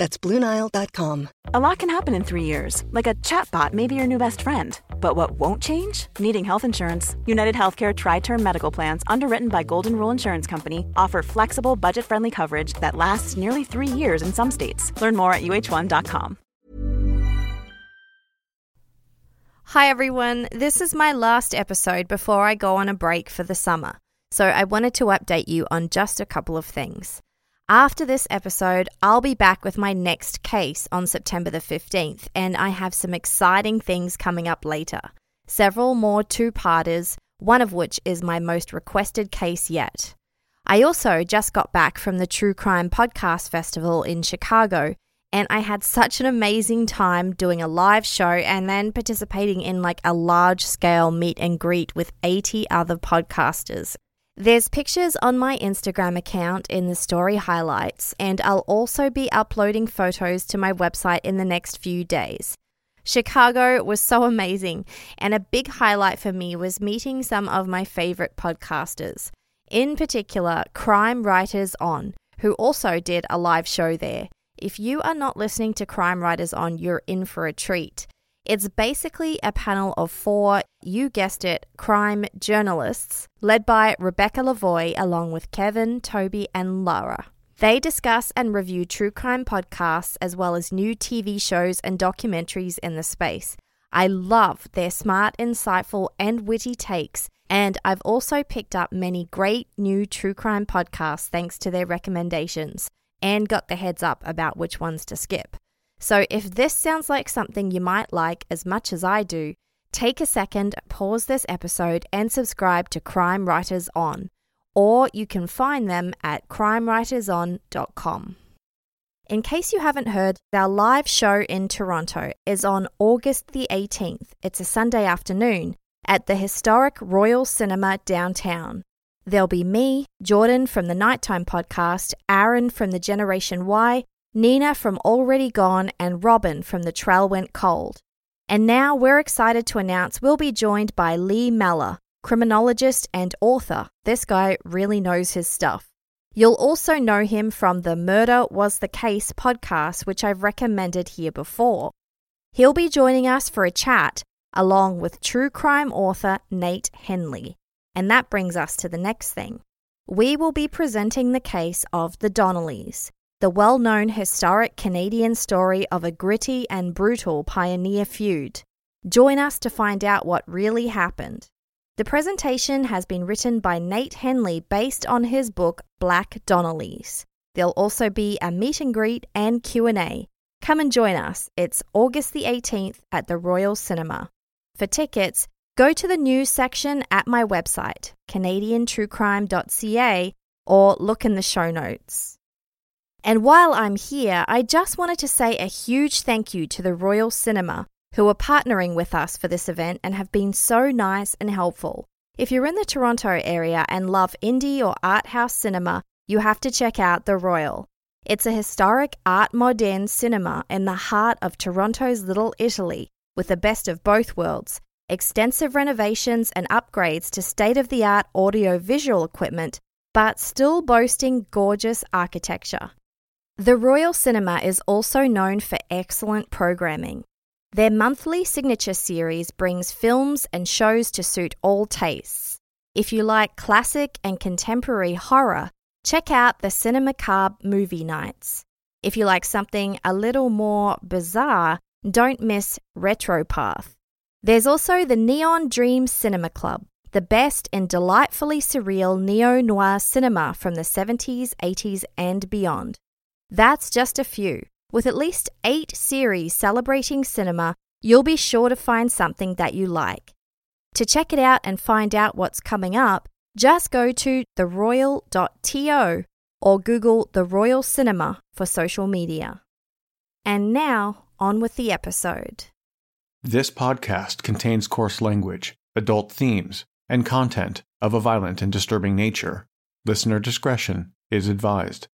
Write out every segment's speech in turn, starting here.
That's BlueNile.com. A lot can happen in three years, like a chatbot may be your new best friend. But what won't change? Needing health insurance. United Healthcare Tri Term Medical Plans, underwritten by Golden Rule Insurance Company, offer flexible, budget friendly coverage that lasts nearly three years in some states. Learn more at UH1.com. Hi, everyone. This is my last episode before I go on a break for the summer. So I wanted to update you on just a couple of things. After this episode, I'll be back with my next case on September the 15th, and I have some exciting things coming up later. Several more two parters, one of which is my most requested case yet. I also just got back from the True Crime Podcast Festival in Chicago, and I had such an amazing time doing a live show and then participating in like a large scale meet and greet with 80 other podcasters. There's pictures on my Instagram account in the story highlights, and I'll also be uploading photos to my website in the next few days. Chicago was so amazing, and a big highlight for me was meeting some of my favorite podcasters, in particular, Crime Writers On, who also did a live show there. If you are not listening to Crime Writers On, you're in for a treat. It's basically a panel of four, you guessed it, crime journalists, led by Rebecca Lavoie, along with Kevin, Toby, and Lara. They discuss and review true crime podcasts as well as new TV shows and documentaries in the space. I love their smart, insightful, and witty takes, and I've also picked up many great new true crime podcasts thanks to their recommendations and got the heads up about which ones to skip. So, if this sounds like something you might like as much as I do, take a second, pause this episode, and subscribe to Crime Writers On, or you can find them at crimewriterson.com. In case you haven't heard, our live show in Toronto is on August the 18th. It's a Sunday afternoon at the historic Royal Cinema downtown. There'll be me, Jordan from the Nighttime podcast, Aaron from the Generation Why, Nina from Already Gone, and Robin from The Trail Went Cold. And now we're excited to announce we'll be joined by Lee Mellor, criminologist and author. This guy really knows his stuff. You'll also know him from the Murder Was the Case podcast, which I've recommended here before. He'll be joining us for a chat along with true crime author Nate Hendley. And that brings us to the next thing. We will be presenting the case of the Donnellys, the well known historic Canadian story of a gritty and brutal pioneer feud. Join us to find out what really happened. The presentation has been written by Nate Hendley based on his book Black Donnellys. There'll also be a meet and greet and Q&A. Come and join us. It's August the 18th at the Royal Cinema. For tickets, go to the news section at my website, canadiantruecrime.ca, or look in the show notes. And while I'm here, I just wanted to say a huge thank you to the Royal Cinema, who are partnering with us for this event and have been so nice and helpful. If you're in the Toronto area and love indie or art house cinema, you have to check out the Royal. It's a historic art moderne cinema in the heart of Toronto's Little Italy, with the best of both worlds extensive renovations and upgrades to state of the art audio visual equipment, but still boasting gorgeous architecture. The Royal Cinema is also known for excellent programming. Their monthly signature series brings films and shows to suit all tastes. If you like classic and contemporary horror, check out the Cinemacabre movie nights. If you like something a little more bizarre, don't miss Retropath. There's also the Neon Dream Cinema Club, the best in delightfully surreal neo noir cinema from the 70s, 80s, and beyond. That's just a few. With at least eight series celebrating cinema, you'll be sure to find something that you like. To check it out and find out what's coming up, just go to theroyal.to or Google The Royal Cinema for social media. And now, on with the episode. This podcast contains coarse language, adult themes, and content of a violent and disturbing nature. Listener discretion is advised.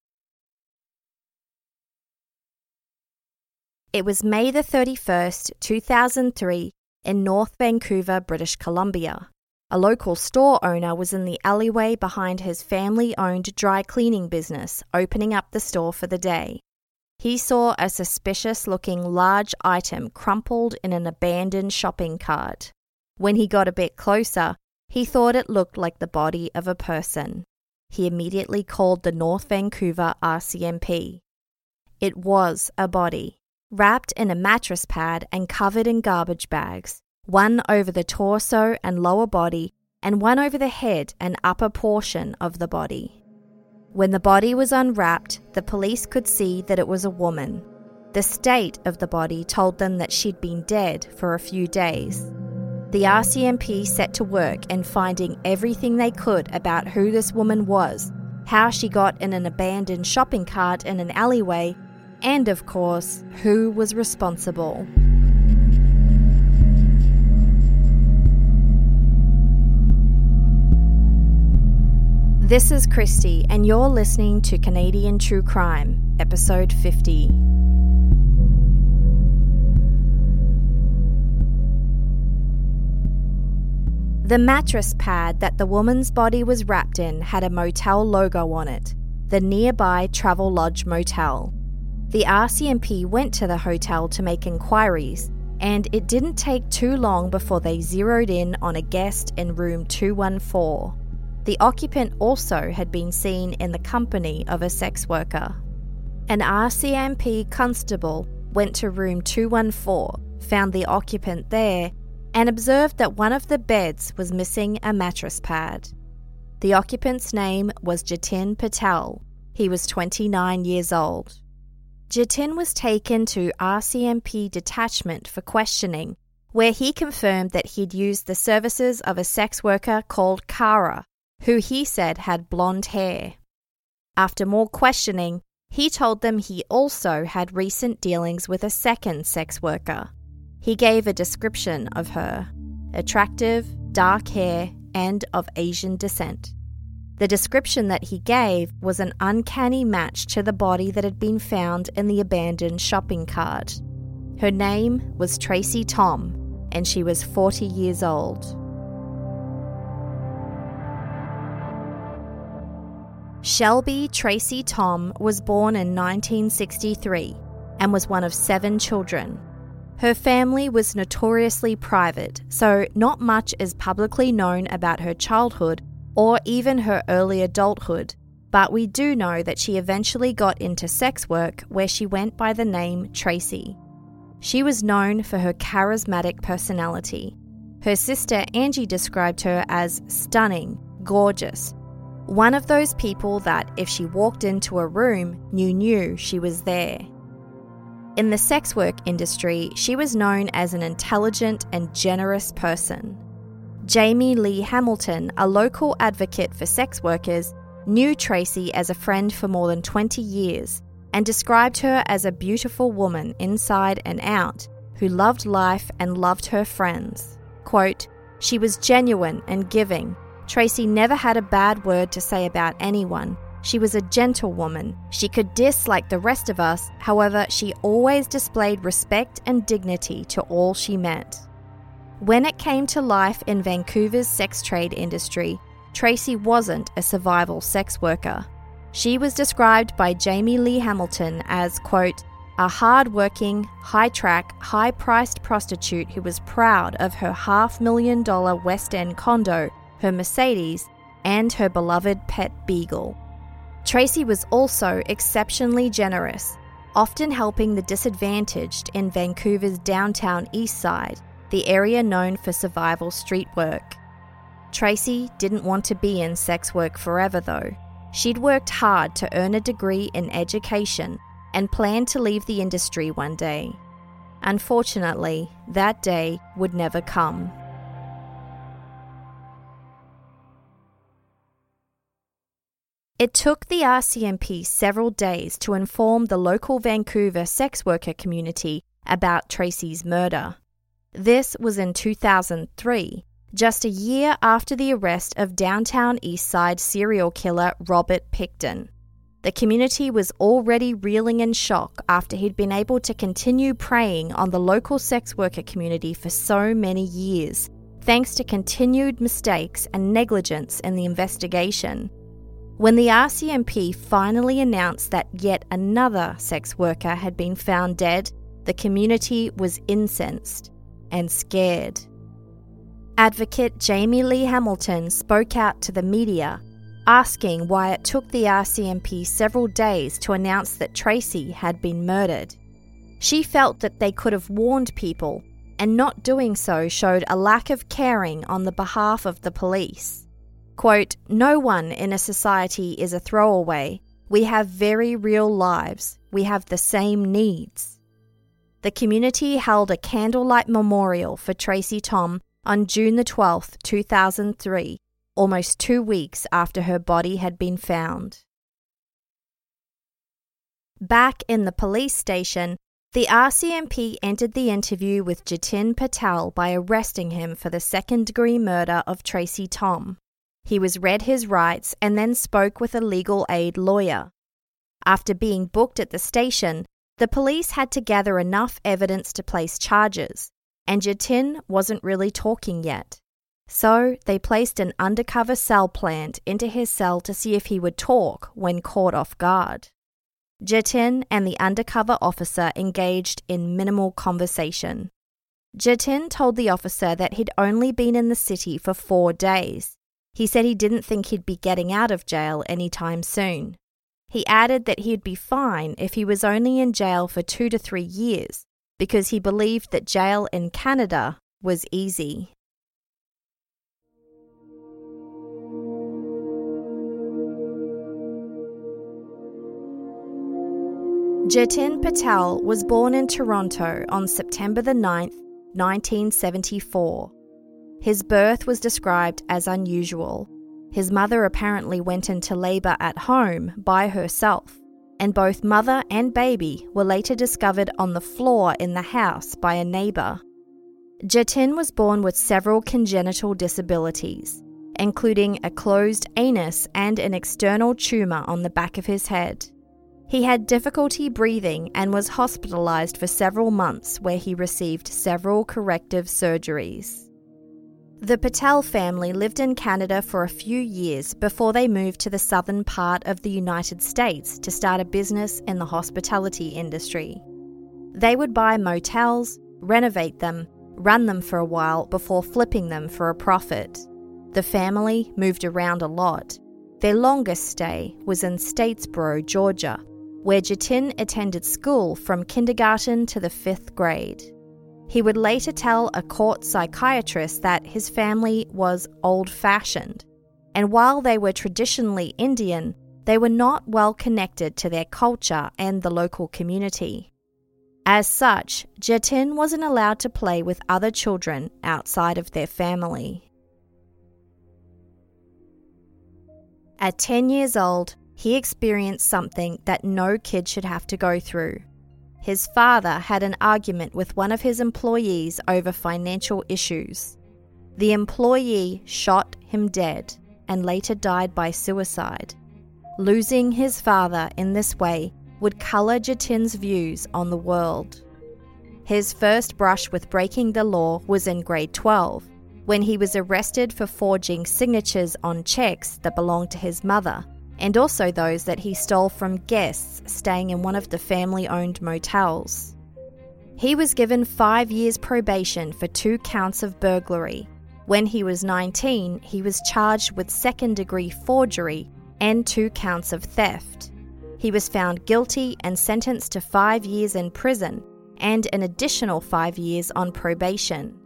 It was May the 31st, 2003, in North Vancouver, British Columbia. A local store owner was in the alleyway behind his family owned dry cleaning business, opening up the store for the day. He saw a suspicious looking large item crumpled in an abandoned shopping cart. When he got a bit closer, he thought it looked like the body of a person. He immediately called the North Vancouver RCMP. It was a body, wrapped in a mattress pad and covered in garbage bags one over the torso and lower body, and one over the head and upper portion of the body. When the body was unwrapped, the police could see that it was a woman. The state of the body told them that she'd been dead for a few days. The RCMP set to work and finding everything they could about who this woman was, how she got in an abandoned shopping cart in an alleyway, and of course, who was responsible. This is Kristi, and you're listening to Canadian True Crime, Episode 50. The mattress pad that the woman's body was wrapped in had a motel logo on it, the nearby Travelodge Motel. The RCMP went to the hotel to make inquiries, and it didn't take too long before they zeroed in on a guest in room 214. The occupant also had been seen in the company of a sex worker. An RCMP constable went to room 214, found the occupant there, and observed that one of the beds was missing a mattress pad. The occupant's name was Jatin Patel. He was 29 years old. Jatin was taken to RCMP detachment for questioning, where he confirmed that he'd used the services of a sex worker called Kara who he said had blonde hair. After more questioning, he told them he also had recent dealings with a second sex worker. He gave a description of her attractive, dark hair, and of Asian descent. The description that he gave was an uncanny match to the body that had been found in the abandoned shopping cart. Her name was Tracy Tom, and she was 40 years old. Shelby Tracy Tom was born in 1963 and was one of seven children. Her family was notoriously private, so not much is publicly known about her childhood or even her early adulthood, but we do know that she eventually got into sex work where she went by the name Tracy. She was known for her charismatic personality. Her sister Angie described her as stunning, gorgeous, one of those people that, if she walked into a room, you knew she was there. In the sex work industry, she was known as an intelligent and generous person. Jamie Lee Hamilton, a local advocate for sex workers, knew Tracy as a friend for more than 20 years and described her as a beautiful woman inside and out who loved life and loved her friends. Quote, She was genuine and giving, Tracy never had a bad word to say about anyone. She was a gentle woman. She could diss like the rest of us, however, she always displayed respect and dignity to all she met. When it came to life in Vancouver's sex trade industry, Tracy wasn't a survival sex worker. She was described by Jamie Lee Hamilton as, quote, a hard working, high track, high priced prostitute who was proud of her half million dollar West End condo her Mercedes, and her beloved pet beagle. Tracy was also exceptionally generous, often helping the disadvantaged in Vancouver's downtown east side, the area known for survival street work. Tracy didn't want to be in sex work forever, though. She'd worked hard to earn a degree in education and planned to leave the industry one day. Unfortunately, that day would never come. It took the RCMP several days to inform the local Vancouver sex worker community about Tracy's murder. This was in 2003, just a year after the arrest of downtown Eastside serial killer Robert Pickton. The community was already reeling in shock after he'd been able to continue preying on the local sex worker community for so many years, thanks to continued mistakes and negligence in the investigation. When the RCMP finally announced that yet another sex worker had been found dead, the community was incensed and scared. Advocate Jamie Lee Hamilton spoke out to the media, asking why it took the RCMP several days to announce that Tracy had been murdered. She felt that they could have warned people, and not doing so showed a lack of caring on the behalf of the police. Quote, No one in a society is a throwaway. We have very real lives. We have the same needs. The community held a candlelight memorial for Tracy Tom on June the 12th, 2003, almost two weeks after her body had been found. Back in the police station, the RCMP entered the interview with Jatin Patel by arresting him for the second degree murder of Tracy Tom. He was read his rights and then spoke with a legal aid lawyer. After being booked at the station, the police had to gather enough evidence to place charges, and Jatin wasn't really talking yet. So they placed an undercover cell plant into his cell to see if he would talk when caught off guard. Jatin and the undercover officer engaged in minimal conversation. Jatin told the officer that he'd only been in the city for four days. He said he didn't think he'd be getting out of jail anytime soon. He added that he'd be fine if he was only in jail for two to three years, because he believed that jail in Canada was easy. Jatin Patel was born in Toronto on September the 9th, 1974. His birth was described as unusual. His mother apparently went into labour at home by herself and both mother and baby were later discovered on the floor in the house by a neighbour. Jatin was born with several congenital disabilities, including a closed anus and an external tumour on the back of his head. He had difficulty breathing and was hospitalised for several months, where he received several corrective surgeries. The Patel family lived in Canada for a few years before they moved to the southern part of the United States to start a business in the hospitality industry. They would buy motels, renovate them, run them for a while before flipping them for a profit. The family moved around a lot. Their longest stay was in Statesboro, Georgia, where Jatin attended school from kindergarten to the fifth grade. He would later tell a court psychiatrist that his family was old fashioned, and while they were traditionally Indian, they were not well connected to their culture and the local community. As such, Jatin wasn't allowed to play with other children outside of their family. At 10 years old, he experienced something that no kid should have to go through his father had an argument with one of his employees over financial issues. The employee shot him dead and later died by suicide. Losing his father in this way would colour Jatin's views on the world. His first brush with breaking the law was in grade 12, when he was arrested for forging signatures on checks that belonged to his mother and also those that he stole from guests staying in one of the family owned motels. He was given five years probation for two counts of burglary. When he was 19, he was charged with second degree forgery and two counts of theft. He was found guilty and sentenced to five years in prison and an additional five years on probation.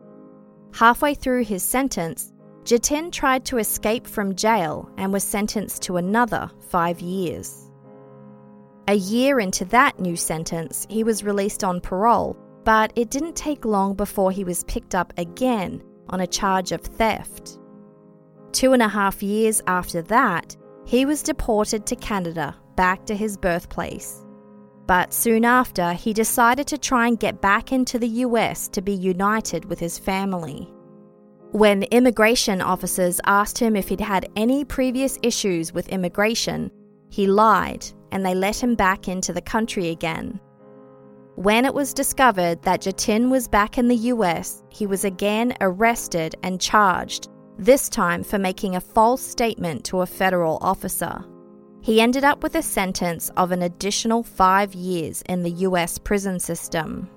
Halfway through his sentence, Jatin tried to escape from jail and was sentenced to another five years. A year into that new sentence, he was released on parole, but it didn't take long before he was picked up again on a charge of theft. Two and a half years after that, he was deported to Canada, back to his birthplace. But soon after, he decided to try and get back into the US to be united with his family. When immigration officers asked him if he'd had any previous issues with immigration, he lied and they let him back into the country again. When it was discovered that Jatin was back in the US, he was again arrested and charged, this time for making a false statement to a federal officer. He ended up with a sentence of an additional five years in the US prison system.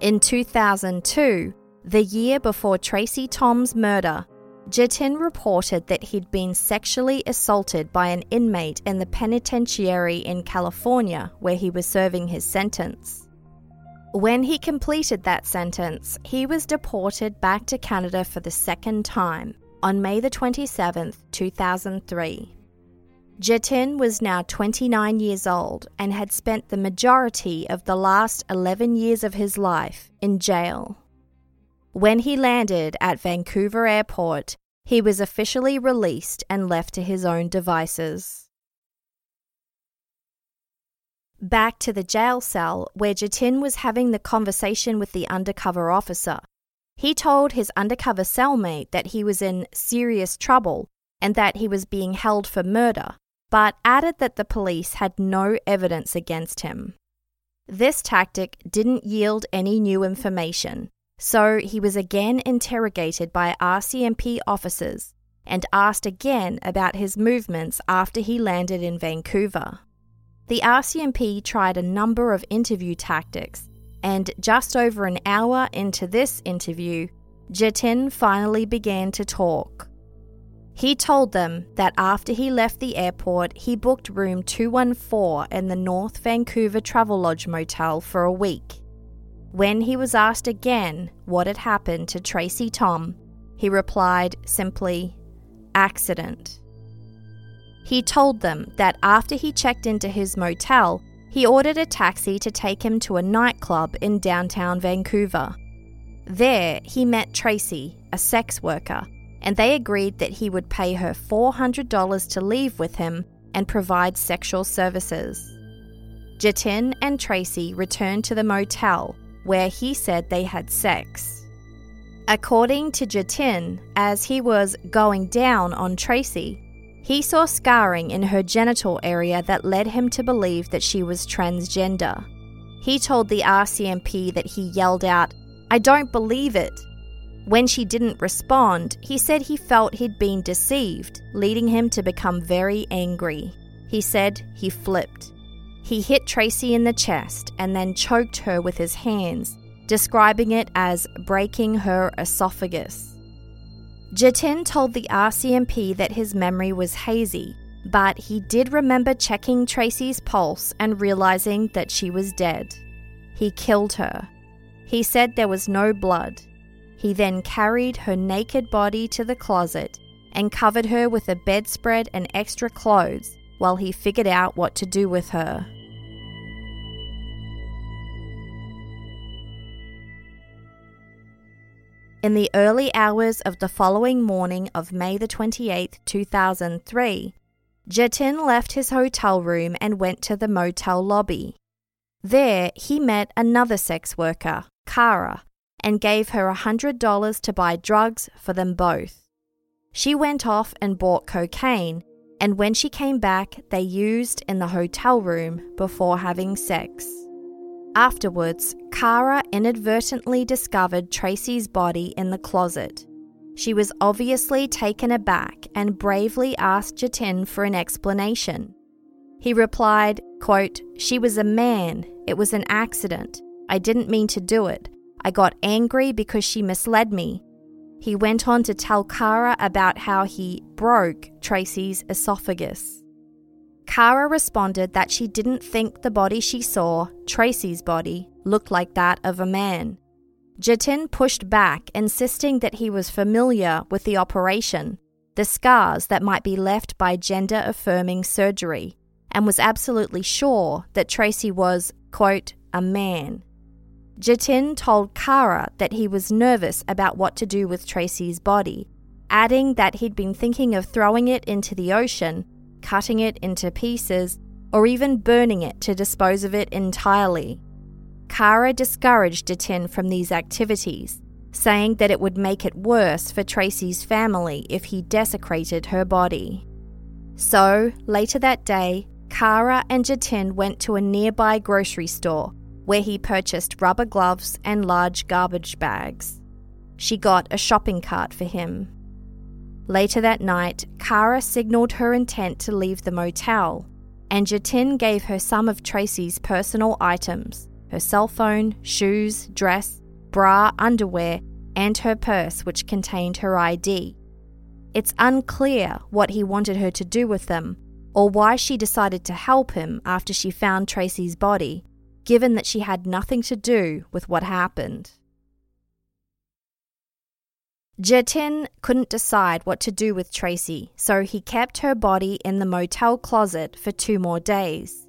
In 2002, the year before Tracy Tom's murder, Jatin reported that he'd been sexually assaulted by an inmate in the penitentiary in California where he was serving his sentence. When he completed that sentence, he was deported back to Canada for the second time on May the 27th, 2003. Jatin was now 29 years old and had spent the majority of the last 11 years of his life in jail. When he landed at Vancouver Airport, he was officially released and left to his own devices. Back to the jail cell where Jatin was having the conversation with the undercover officer. He told his undercover cellmate that he was in serious trouble and that he was being held for murder, but added that the police had no evidence against him. This tactic didn't yield any new information, so he was again interrogated by RCMP officers and asked again about his movements after he landed in Vancouver. The RCMP tried a number of interview tactics, and just over an hour into this interview, Jatin finally began to talk. He told them that after he left the airport, he booked room 214 in the North Vancouver Travelodge Motel for a week. When he was asked again what had happened to Tracy Tom, he replied simply, accident. He told them that after he checked into his motel, he ordered a taxi to take him to a nightclub in downtown Vancouver. There, he met Tracy, a sex worker, and they agreed that he would pay her $400 to leave with him and provide sexual services. Jatin and Tracy returned to the motel where he said they had sex. According to Jatin, as he was going down on Tracy, he saw scarring in her genital area that led him to believe that she was transgender. He told the RCMP that he yelled out, I don't believe it. When she didn't respond, he said he felt he'd been deceived, leading him to become very angry. He said he flipped. He hit Tracy in the chest and then choked her with his hands, describing it as breaking her esophagus. Jatin told the RCMP that his memory was hazy, but he did remember checking Tracy's pulse and realizing that she was dead. He killed her. He said there was no blood. He then carried her naked body to the closet and covered her with a bedspread and extra clothes while he figured out what to do with her. In the early hours of the following morning of May the 28th, 2003, Jatin left his hotel room and went to the motel lobby. There, he met another sex worker, Kara, and gave her $100 to buy drugs for them both. She went off and bought cocaine, and when she came back, they used in the hotel room before having sex. Afterwards, Kara inadvertently discovered Tracy's body in the closet. She was obviously taken aback and bravely asked Jatin for an explanation. He replied, quote, She was a man. It was an accident. I didn't mean to do it. I got angry because she misled me. He went on to tell Kara about how he broke Tracy's esophagus. Kara responded that she didn't think the body she saw, Tracy's body, looked like that of a man. Jatin pushed back, insisting that he was familiar with the operation, the scars that might be left by gender affirming surgery, and was absolutely sure that Tracy was, quote, a man. Jatin told Kara that he was nervous about what to do with Tracy's body, adding that he'd been thinking of throwing it into the ocean cutting it into pieces, or even burning it to dispose of it entirely. Kara discouraged Jatin from these activities, saying that it would make it worse for Tracy's family if he desecrated her body. So, later that day, Kara and Jatin went to a nearby grocery store where he purchased rubber gloves and large garbage bags. She got a shopping cart for him. Later that night, Kara signaled her intent to leave the motel, and Jatin gave her some of Tracy's personal items her cell phone, shoes, dress, bra, underwear, and her purse, which contained her ID. It's unclear what he wanted her to do with them, or why she decided to help him after she found Tracy's body, given that she had nothing to do with what happened. Jatin couldn't decide what to do with Tracy, so he kept her body in the motel closet for two more days.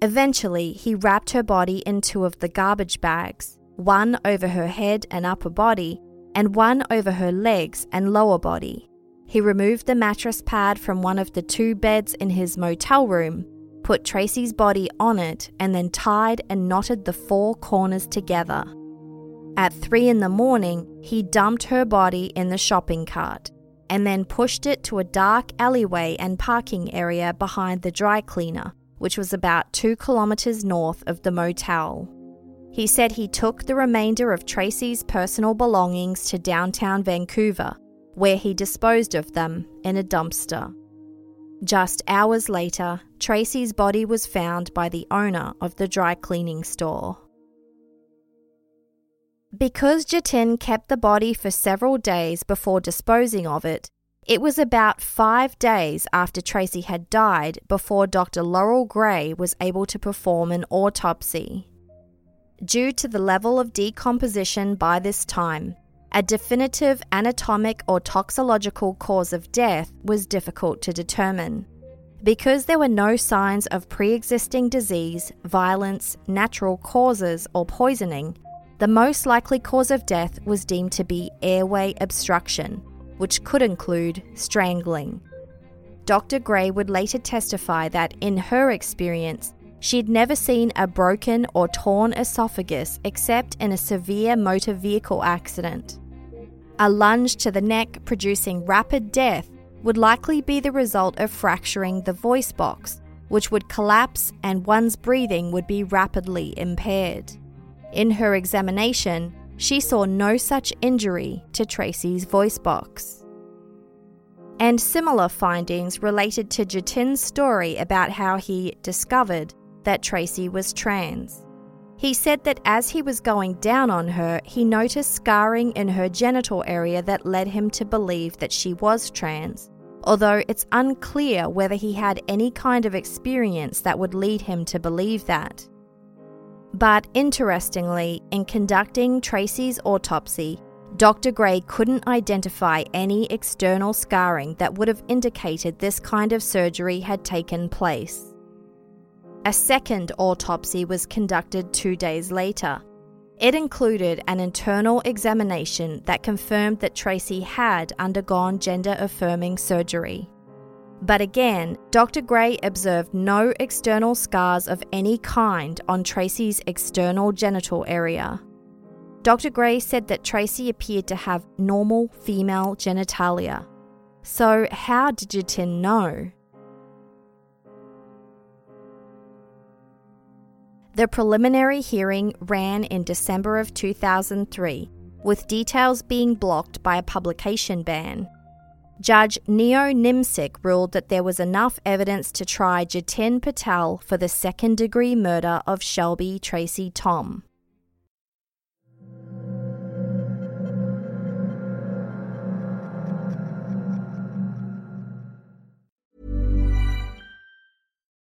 Eventually, he wrapped her body in two of the garbage bags, one over her head and upper body, and one over her legs and lower body. He removed the mattress pad from one of the two beds in his motel room, put Tracy's body on it, and then tied and knotted the four corners together. At 3 in the morning, he dumped her body in the shopping cart and then pushed it to a dark alleyway and parking area behind the dry cleaner, which was about two kilometres north of the motel. He said he took the remainder of Tracy's personal belongings to downtown Vancouver, where he disposed of them in a dumpster. Just hours later, Tracy's body was found by the owner of the dry cleaning store. Because Jatin kept the body for several days before disposing of it, it was about five days after Tracy had died before Dr. Laurel Gray was able to perform an autopsy. Due to the level of decomposition by this time, a definitive anatomic or toxicological cause of death was difficult to determine. Because there were no signs of pre existing disease, violence, natural causes, or poisoning, the most likely cause of death was deemed to be airway obstruction, which could include strangling. Dr. Gray would later testify that, in her experience, she'd never seen a broken or torn esophagus except in a severe motor vehicle accident. A lunge to the neck producing rapid death would likely be the result of fracturing the voice box, which would collapse and one's breathing would be rapidly impaired. In her examination, she saw no such injury to Tracy's voice box. And similar findings related to Jatin's story about how he discovered that Tracy was trans. He said that as he was going down on her, he noticed scarring in her genital area that led him to believe that she was trans, although it's unclear whether he had any kind of experience that would lead him to believe that. But interestingly, in conducting Tracy's autopsy, Dr. Gray couldn't identify any external scarring that would have indicated this kind of surgery had taken place. A second autopsy was conducted two days later. It included an internal examination that confirmed that Tracy had undergone gender affirming surgery. But again, Dr. Gray observed no external scars of any kind on Tracy's external genital area. Dr. Gray said that Tracy appeared to have normal female genitalia. So, how did Jatin know? The preliminary hearing ran in December of 2003, with details being blocked by a publication ban. Judge Neo Nimsik ruled that there was enough evidence to try Jatin Patel for the second degree murder of Shelby Tracy Tom.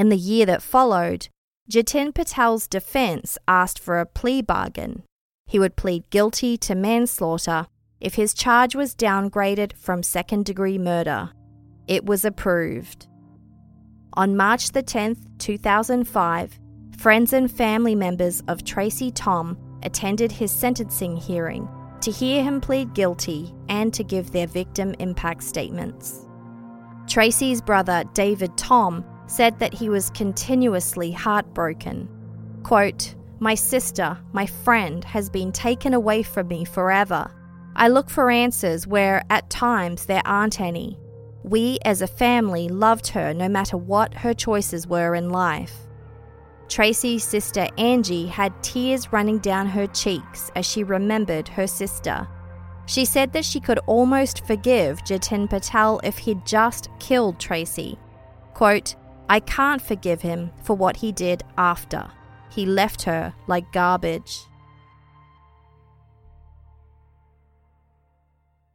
In the year that followed, Jatin Patel's defense asked for a plea bargain. He would plead guilty to manslaughter if his charge was downgraded from second degree murder. It was approved. On March the 10th, 2005, friends and family members of Tracy Tom attended his sentencing hearing to hear him plead guilty and to give their victim impact statements. Tracy's brother, David Tom, said that he was continuously heartbroken. Quote, My sister, my friend, has been taken away from me forever. I look for answers where at times there aren't any. We as a family loved her no matter what her choices were in life. Tracy's sister Angie had tears running down her cheeks as she remembered her sister. She said that she could almost forgive Jatin Patel if he'd just killed Tracy. Quote, I can't forgive him for what he did after. He left her like garbage.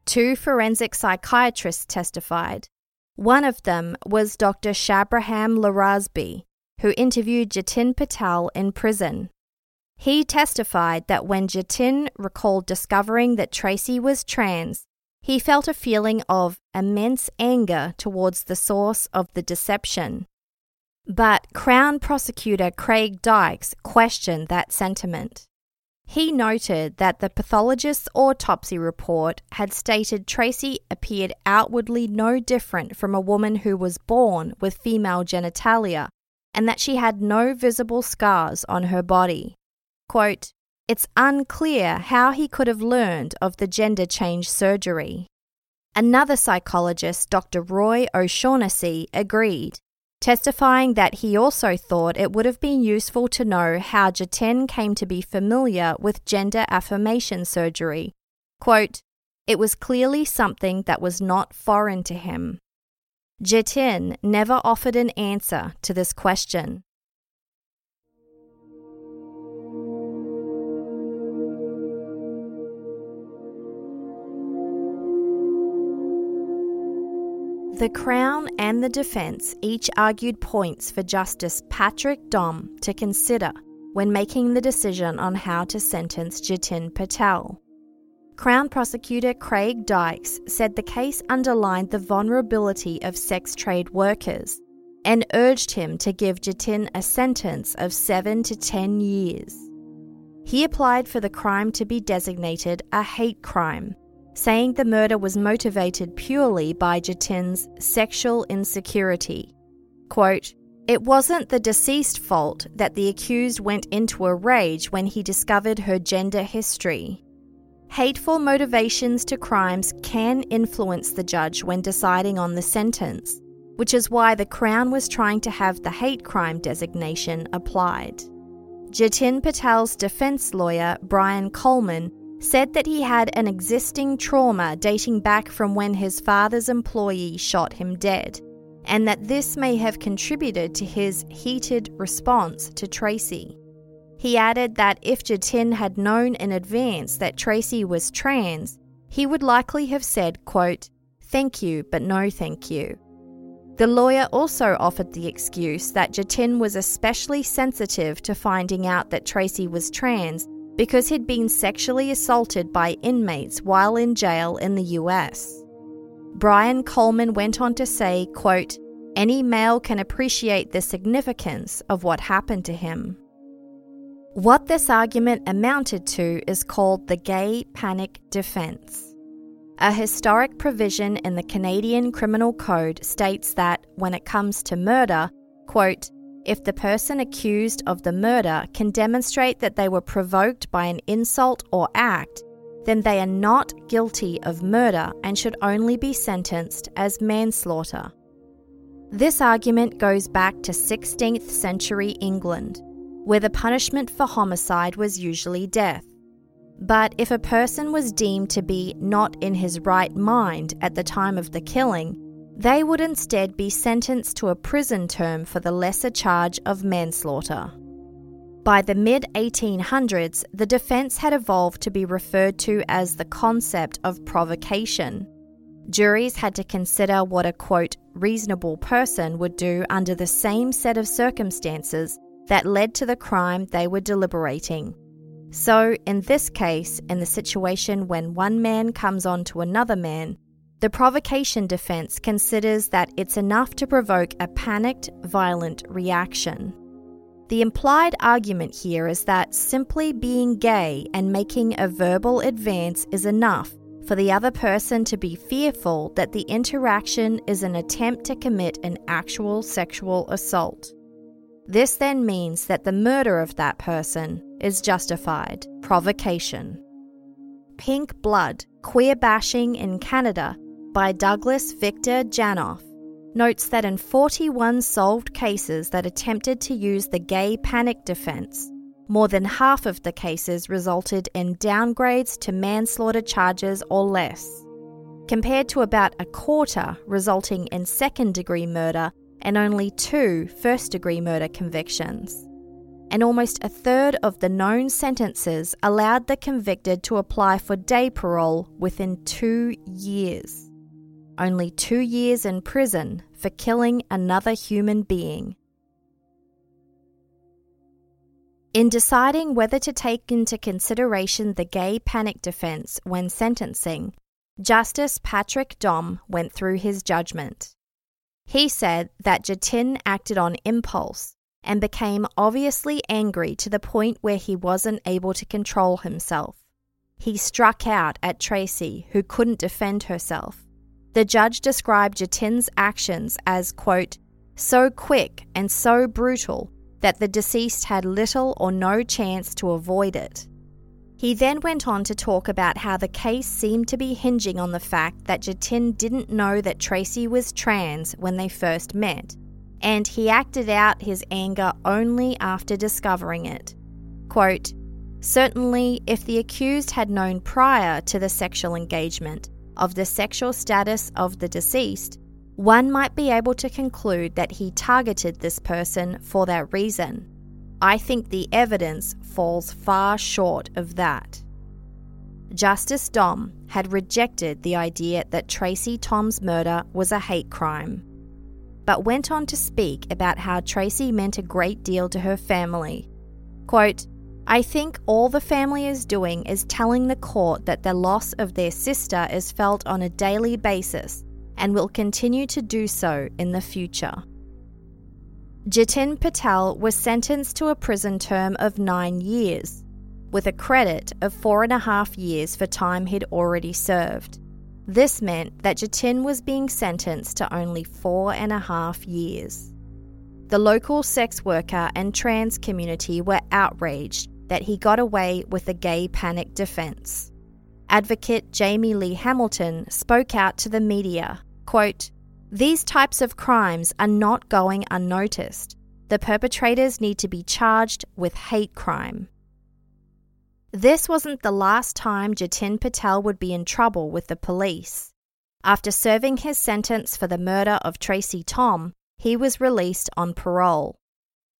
Two forensic psychiatrists testified. One of them was Dr. Shabehram Lohrasbe, who interviewed Jatin Patel in prison. He testified that when Jatin recalled discovering that Tracy was trans, he felt a feeling of immense anger towards the source of the deception. But Crown Prosecutor Craig Dykes questioned that sentiment. He noted that the pathologist's autopsy report had stated Tracy appeared outwardly no different from a woman who was born with female genitalia and that she had no visible scars on her body. Quote, it's unclear how he could have learned of the gender change surgery. Another psychologist, Dr. Roy O'Shaughnessy, agreed testifying that he also thought it would have been useful to know how Jatin came to be familiar with gender affirmation surgery. Quote, it was clearly something that was not foreign to him. Jatin never offered an answer to this question. The Crown and the defence each argued points for Justice Patrick Dohm to consider when making the decision on how to sentence Jatin Patel. Crown Prosecutor Craig Dykes said the case underlined the vulnerability of sex trade workers and urged him to give Jatin a sentence of 7 to 10 years. He applied for the crime to be designated a hate crime saying the murder was motivated purely by Jatin's sexual insecurity. Quote, it wasn't the deceased's fault that the accused went into a rage when he discovered her gender history. Hateful motivations to crimes can influence the judge when deciding on the sentence, which is why the Crown was trying to have the hate crime designation applied. Jatin Patel's defense lawyer, Brian Coleman, said that he had an existing trauma dating back from when his father's employee shot him dead, and that this may have contributed to his heated response to Tracy. He added that if Jatin had known in advance that Tracy was trans, he would likely have said, quote, Thank you, but no thank you. The lawyer also offered the excuse that Jatin was especially sensitive to finding out that Tracy was trans because he'd been sexually assaulted by inmates while in jail in the US. Brian Coleman went on to say, quote, any male can appreciate the significance of what happened to him. What this argument amounted to is called the gay panic defense. A historic provision in the Canadian Criminal Code states that when it comes to murder, quote, if the person accused of the murder can demonstrate that they were provoked by an insult or act, then they are not guilty of murder and should only be sentenced as manslaughter. This argument goes back to 16th century England, where the punishment for homicide was usually death. But if a person was deemed to be not in his right mind at the time of the killing, they would instead be sentenced to a prison term for the lesser charge of manslaughter. By the mid 1800s, the defence had evolved to be referred to as the concept of provocation. Juries had to consider what a quote, reasonable person would do under the same set of circumstances that led to the crime they were deliberating. So, in this case, in the situation when one man comes on to another man, the provocation defense considers that it's enough to provoke a panicked, violent reaction. The implied argument here is that simply being gay and making a verbal advance is enough for the other person to be fearful that the interaction is an attempt to commit an actual sexual assault. This then means that the murder of that person is justified provocation. Pink Blood Queer Bashing in Canada by Douglas Victor Janoff notes that in 41 solved cases that attempted to use the gay panic defense, more than half of the cases resulted in downgrades to manslaughter charges or less, compared to about a quarter resulting in second degree murder and only two first degree murder convictions. And almost a third of the known sentences allowed the convicted to apply for day parole within two years only two years in prison for killing another human being. In deciding whether to take into consideration the gay panic defense when sentencing, Justice Patrick Dohm went through his judgment. He said that Jatin acted on impulse and became obviously angry to the point where he wasn't able to control himself. He struck out at Tracy, who couldn't defend herself. The judge described Jatin's actions as, quote, so quick and so brutal that the deceased had little or no chance to avoid it. He then went on to talk about how the case seemed to be hinging on the fact that Jatin didn't know that Tracy was trans when they first met, and he acted out his anger only after discovering it. Quote, Certainly, if the accused had known prior to the sexual engagement of the sexual status of the deceased, one might be able to conclude that he targeted this person for that reason. I think the evidence falls far short of that. Justice Dohm had rejected the idea that Tracy Tom's murder was a hate crime, but went on to speak about how Tracy meant a great deal to her family. Quote, I think all the family is doing is telling the court that the loss of their sister is felt on a daily basis and will continue to do so in the future. Jatin Patel was sentenced to a prison term of nine years, with a credit of four and a half years for time he'd already served. This meant that Jatin was being sentenced to only four and a half years. The local sex worker and trans community were outraged that he got away with a gay panic defense. Advocate Jamie Lee Hamilton spoke out to the media, quote, "These types of crimes are not going unnoticed. The perpetrators need to be charged with hate crime." This wasn't the last time Jatin Patel would be in trouble with the police. After serving his sentence for the murder of Tracy Tom, he was released on parole.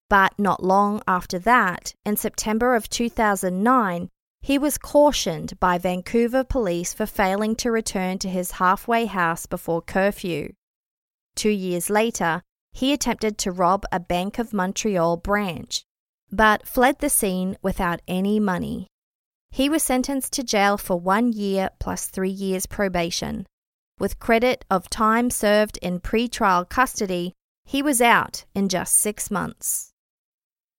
But not long after that, in September of 2009, he was cautioned by Vancouver police for failing to return to his halfway house before curfew. Two years later, he attempted to rob a Bank of Montreal branch, but fled the scene without any money. He was sentenced to jail for one year plus three years probation. With credit of time served in pre-trial custody, he was out in just six months.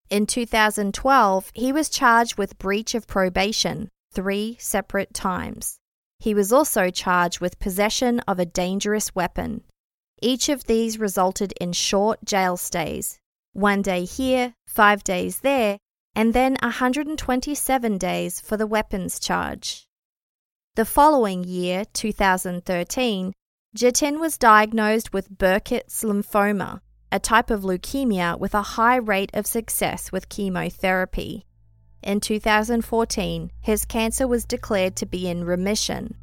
In 2012, he was charged with breach of probation three separate times. He was also charged with possession of a dangerous weapon. Each of these resulted in short jail stays one day here, five days there, and then 127 days for the weapons charge. The following year, 2013, Jatin was diagnosed with Burkitt's lymphoma, a type of leukemia with a high rate of success with chemotherapy. In 2014, his cancer was declared to be in remission.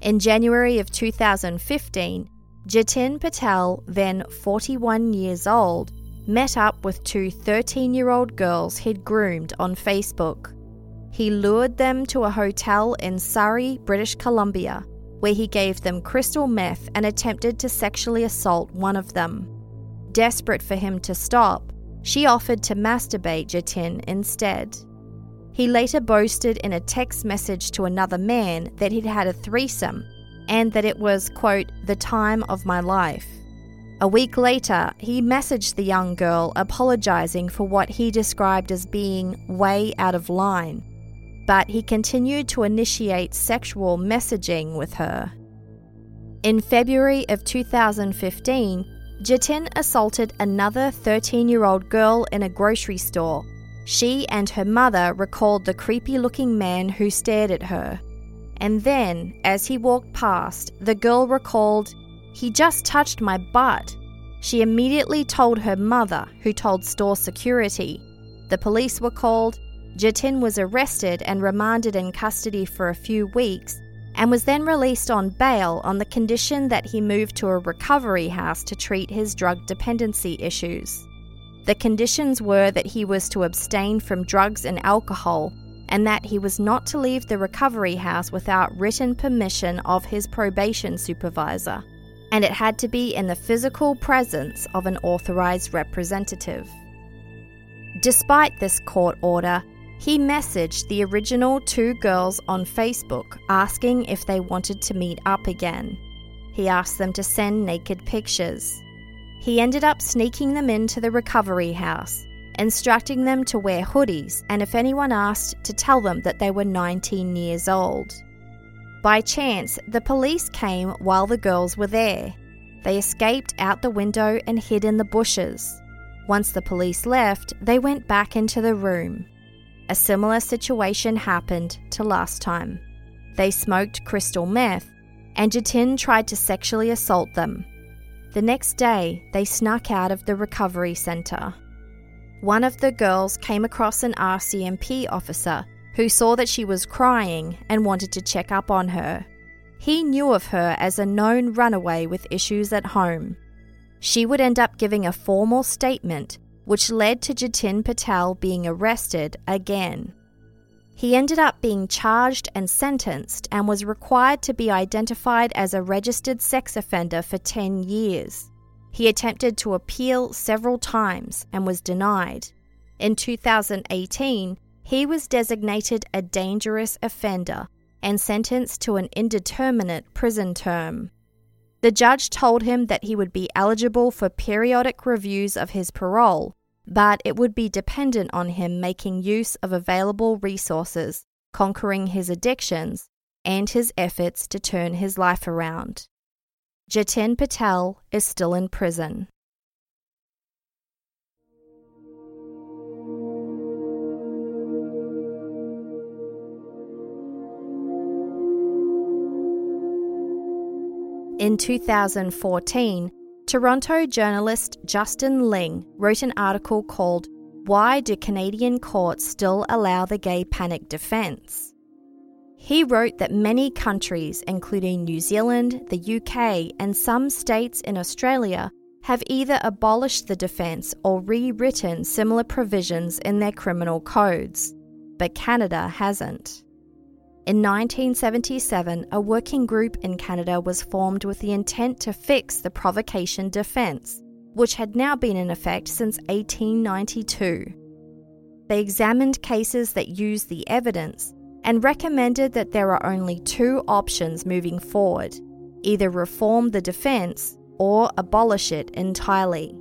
In January of 2015, Jatin Patel, then 41 years old, met up with two 13 year old girls he'd groomed on Facebook. He lured them to a hotel in Surrey, British Columbia, where he gave them crystal meth and attempted to sexually assault one of them. Desperate for him to stop, she offered to masturbate Jatin instead. He later boasted in a text message to another man that he'd had a threesome and that it was, quote, the time of my life. A week later, he messaged the young girl apologizing for what he described as being way out of line but he continued to initiate sexual messaging with her. In February of 2015, Jatin assaulted another 13 year old girl in a grocery store. She and her mother recalled the creepy looking man who stared at her. And then, as he walked past, the girl recalled, He just touched my butt. She immediately told her mother, who told store security. The police were called, Jatin was arrested and remanded in custody for a few weeks and was then released on bail on the condition that he moved to a recovery house to treat his drug dependency issues. The conditions were that he was to abstain from drugs and alcohol and that he was not to leave the recovery house without written permission of his probation supervisor, and it had to be in the physical presence of an authorized representative. Despite this court order, he messaged the original two girls on Facebook asking if they wanted to meet up again. He asked them to send naked pictures. He ended up sneaking them into the recovery house, instructing them to wear hoodies and if anyone asked, to tell them that they were 19 years old. By chance, the police came while the girls were there. They escaped out the window and hid in the bushes. Once the police left, they went back into the room. A similar situation happened to last time. They smoked crystal meth, and Jatin tried to sexually assault them. The next day, they snuck out of the recovery centre. One of the girls came across an RCMP officer who saw that she was crying and wanted to check up on her. He knew of her as a known runaway with issues at home. She would end up giving a formal statement which led to Jatin Patel being arrested again. He ended up being charged and sentenced and was required to be identified as a registered sex offender for 10 years. He attempted to appeal several times and was denied. In 2018, he was designated a dangerous offender and sentenced to an indeterminate prison term. The judge told him that he would be eligible for periodic reviews of his parole but it would be dependent on him making use of available resources, conquering his addictions, and his efforts to turn his life around. Jatin Patel is still in prison. In 2014, Toronto journalist Justin Ling wrote an article called Why Do Canadian Courts Still Allow the Gay Panic Defence? He wrote that many countries, including New Zealand, the UK, and some states in Australia, have either abolished the defence or rewritten similar provisions in their criminal codes, but Canada hasn't. In 1977, a working group in Canada was formed with the intent to fix the provocation defence, which had now been in effect since 1892. they examined cases that used the evidence and recommended that there are only two options moving forward either reform the defence or abolish it entirely.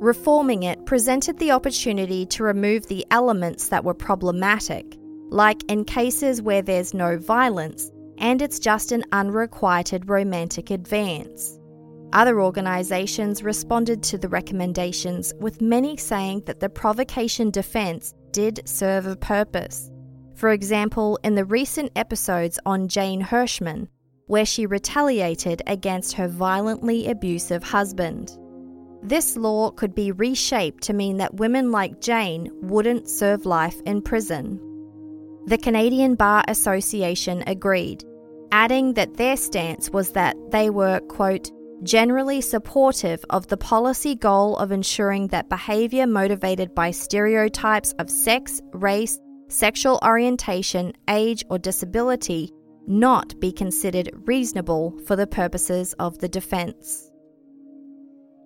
Reforming it presented the opportunity to remove the elements that were problematic, like in cases where there's no violence and it's just an unrequited romantic advance. Other organisations responded to the recommendations, with many saying that the provocation defence did serve a purpose. For example, in the recent episodes on Jane Hirschman, where she retaliated against her violently abusive husband. This law could be reshaped to mean that women like Jane wouldn't serve life in prison. The Canadian Bar Association agreed, adding that their stance was that they were, quote, generally supportive of the policy goal of ensuring that behaviour motivated by stereotypes of sex, race, sexual orientation, age, or disability not be considered reasonable for the purposes of the defence.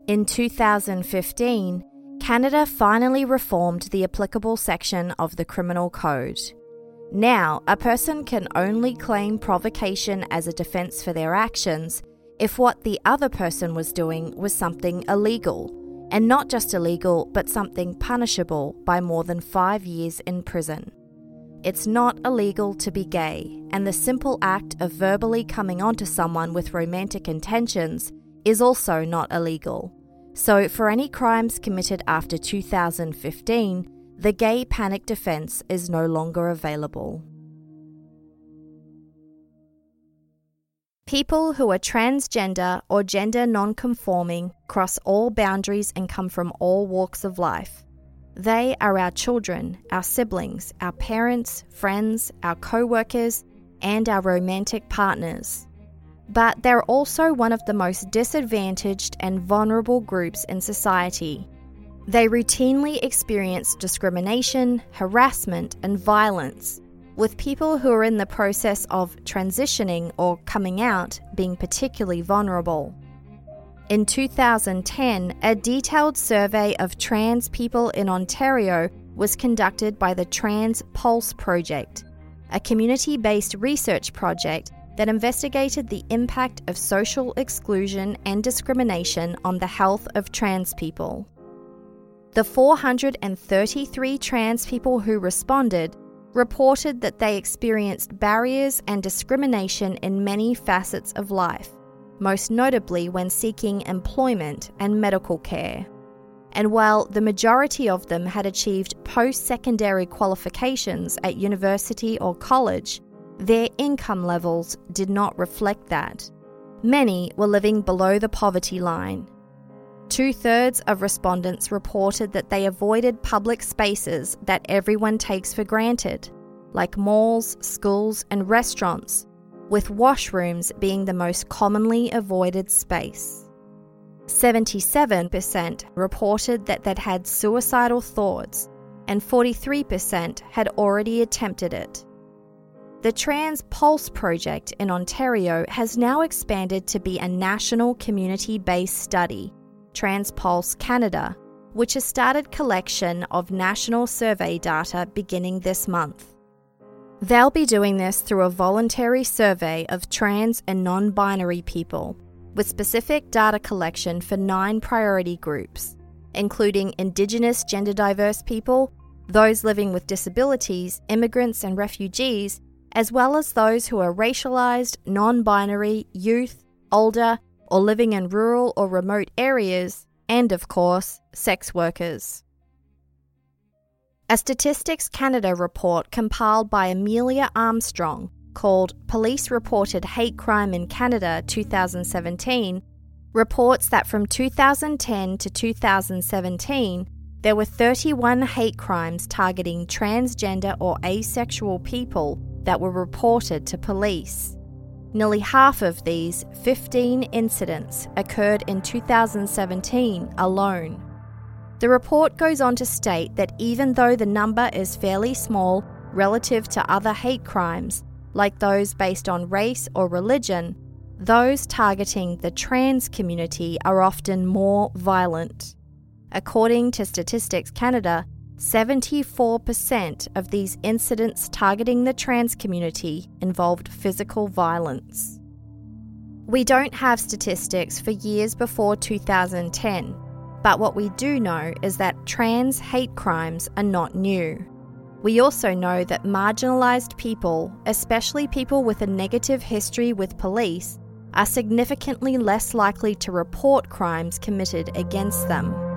In 2015, Canada finally reformed the applicable section of the Criminal Code. Now, a person can only claim provocation as a defence for their actions if what the other person was doing was something illegal, and not just illegal, but something punishable by more than five years in prison. It's not illegal to be gay, and the simple act of verbally coming onto someone with romantic intentions is also not illegal. So, for any crimes committed after 2015, the gay panic defence is no longer available. People who are transgender or gender non conforming cross all boundaries and come from all walks of life. They are our children, our siblings, our parents, friends, our co workers, and our romantic partners. But they're also one of the most disadvantaged and vulnerable groups in society. They routinely experience discrimination, harassment, and violence, with people who are in the process of transitioning or coming out being particularly vulnerable. In 2010, a detailed survey of trans people in Ontario was conducted by the Trans Pulse Project, a community based research project that investigated the impact of social exclusion and discrimination on the health of trans people. The 433 trans people who responded reported that they experienced barriers and discrimination in many facets of life most notably when seeking employment and medical care. And while the majority of them had achieved post secondary qualifications at university or college, their income levels did not reflect that. Many were living below the poverty line. Two thirds of respondents reported that they avoided public spaces that everyone takes for granted, like malls, schools, and restaurants, with washrooms being the most commonly avoided space. 77% reported that they'd had suicidal thoughts, and 43% had already attempted it. The Trans Pulse project in Ontario has now expanded to be a national community based study, TransPulse Canada, which has started collection of national survey data beginning this month. They'll be doing this through a voluntary survey of trans and non binary people, with specific data collection for nine priority groups, including Indigenous gender diverse people, those living with disabilities, immigrants, and refugees, as well as those who are racialized, non binary, youth, older, or living in rural or remote areas, and of course, sex workers. A Statistics Canada report compiled by Amelia Armstrong called Police Reported Hate Crime in Canada 2017 reports that from 2010 to 2017, there were 31 hate crimes targeting transgender or asexual people that were reported to police. Nearly half of these, 15 incidents, occurred in 2017 alone. The report goes on to state that even though the number is fairly small relative to other hate crimes, like those based on race or religion, those targeting the trans community are often more violent. According to Statistics Canada, 74% of these incidents targeting the trans community involved physical violence. We don't have statistics for years before 2010, but what we do know is that trans hate crimes are not new. We also know that marginalised people, especially people with a negative history with police, are significantly less likely to report crimes committed against them.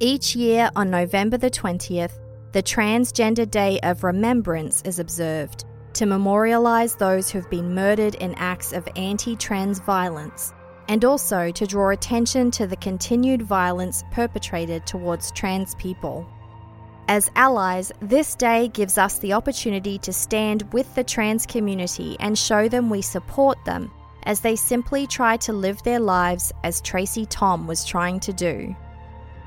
Each year on November the 20th, the Transgender Day of Remembrance is observed to memorialise those who have been murdered in acts of anti trans violence and also to draw attention to the continued violence perpetrated towards trans people. As allies, this day gives us the opportunity to stand with the trans community and show them we support them as they simply try to live their lives as Tracy Tom was trying to do.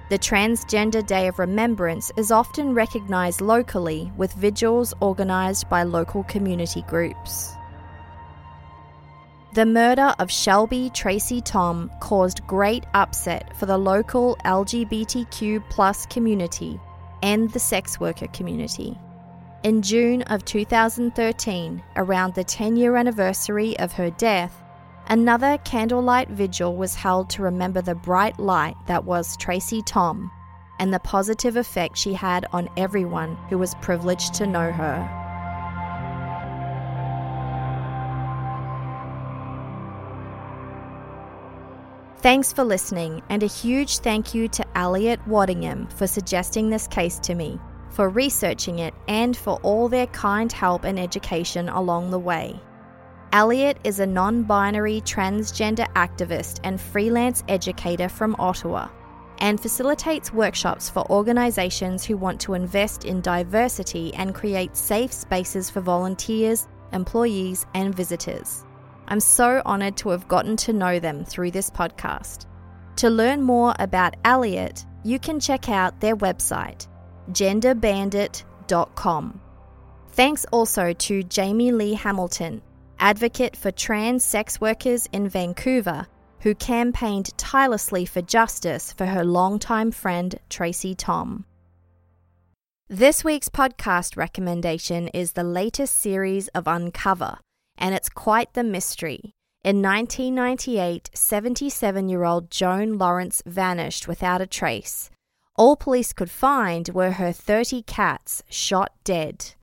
The Transgender Day of Remembrance is often recognised locally with vigils organised by local community groups. The murder of Shelby Tracy Tom caused great upset for the local LGBTQ community and the sex worker community. In June of 2013, around the 10 year anniversary of her death, another candlelight vigil was held to remember the bright light that was Tracy Tom and the positive effect she had on everyone who was privileged to know her. Thanks for listening, and a huge thank you to Eliot Waddingham for suggesting this case to me, for researching it, and for all their kind help and education along the way. Eliot is a non binary transgender activist and freelance educator from Ottawa and facilitates workshops for organisations who want to invest in diversity and create safe spaces for volunteers, employees, and visitors. I'm so honoured to have gotten to know them through this podcast. To learn more about Eliot, you can check out their website, genderbandit.com. Thanks also to Jamie Lee Hamilton, advocate for trans sex workers in Vancouver, who campaigned tirelessly for justice for her longtime friend Tracy Tom. This week's podcast recommendation is the latest series of Uncover and it's quite the mystery. In 1998, 77 year old Joan Lawrence vanished without a trace. All police could find were her 30 cats shot dead.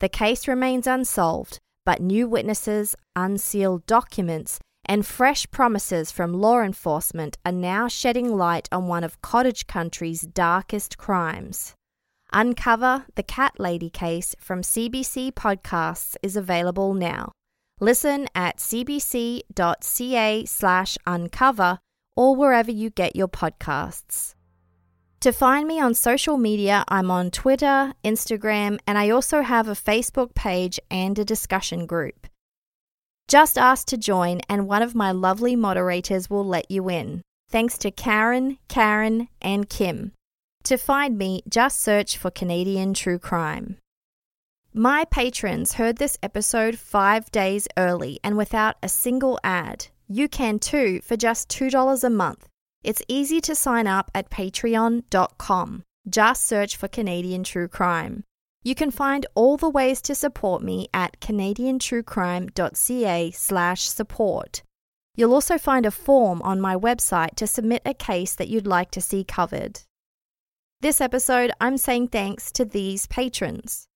The case remains unsolved, but new witnesses, unsealed documents, and fresh promises from law enforcement are now shedding light on one of cottage country's darkest crimes. Uncover the Cat Lady case from CBC Podcasts is available now. Listen at cbc.ca slash uncover or wherever you get your podcasts. To find me on social media, I'm on Twitter, Instagram, and I also have a Facebook page and a discussion group. Just ask to join, and one of my lovely moderators will let you in. Thanks to Karen, Karen, and Kim. To find me, just search for Canadian True Crime. My patrons heard this episode five days early and without a single ad. You can too for just $2 a month. It's easy to sign up at patreon.com. Just search for Canadian True Crime. You can find all the ways to support me at canadiantruecrime.ca slash support. You'll also find a form on my website to submit a case that you'd like to see covered. This episode, I'm saying thanks to these patrons.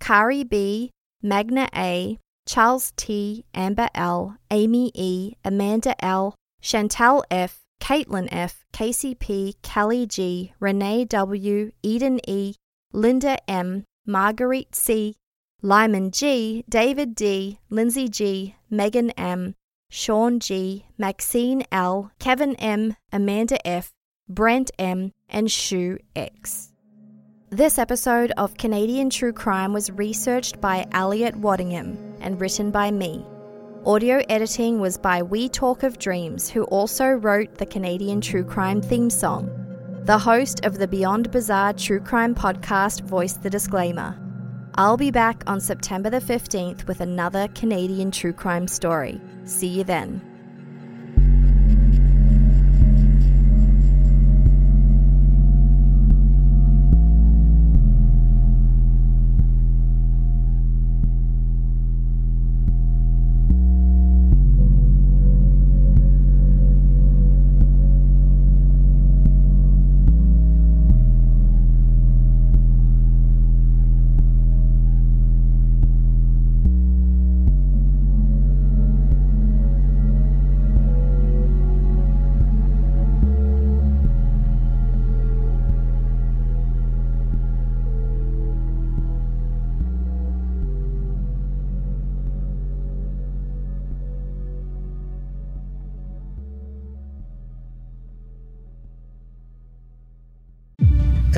Kari B, Magna A, Charles T, Amber L, Amy E, Amanda L, Chantal F, Caitlin F, KCP, Kelly G, Renee W, Eden E, Linda M, Marguerite C, Lyman G, David D, Lindsay G, Megan M, Sean G, Maxine L, Kevin M, Amanda F, Brent M, and Shu X. This episode of Canadian True Crime was researched by Eliot Waddingham and written by me. Audio editing was by We Talk of Dreams, who also wrote the Canadian True Crime theme song. The host of the Beyond Bizarre True Crime podcast voiced the disclaimer. I'll be back on September the 15th with another Canadian True Crime story. See you then.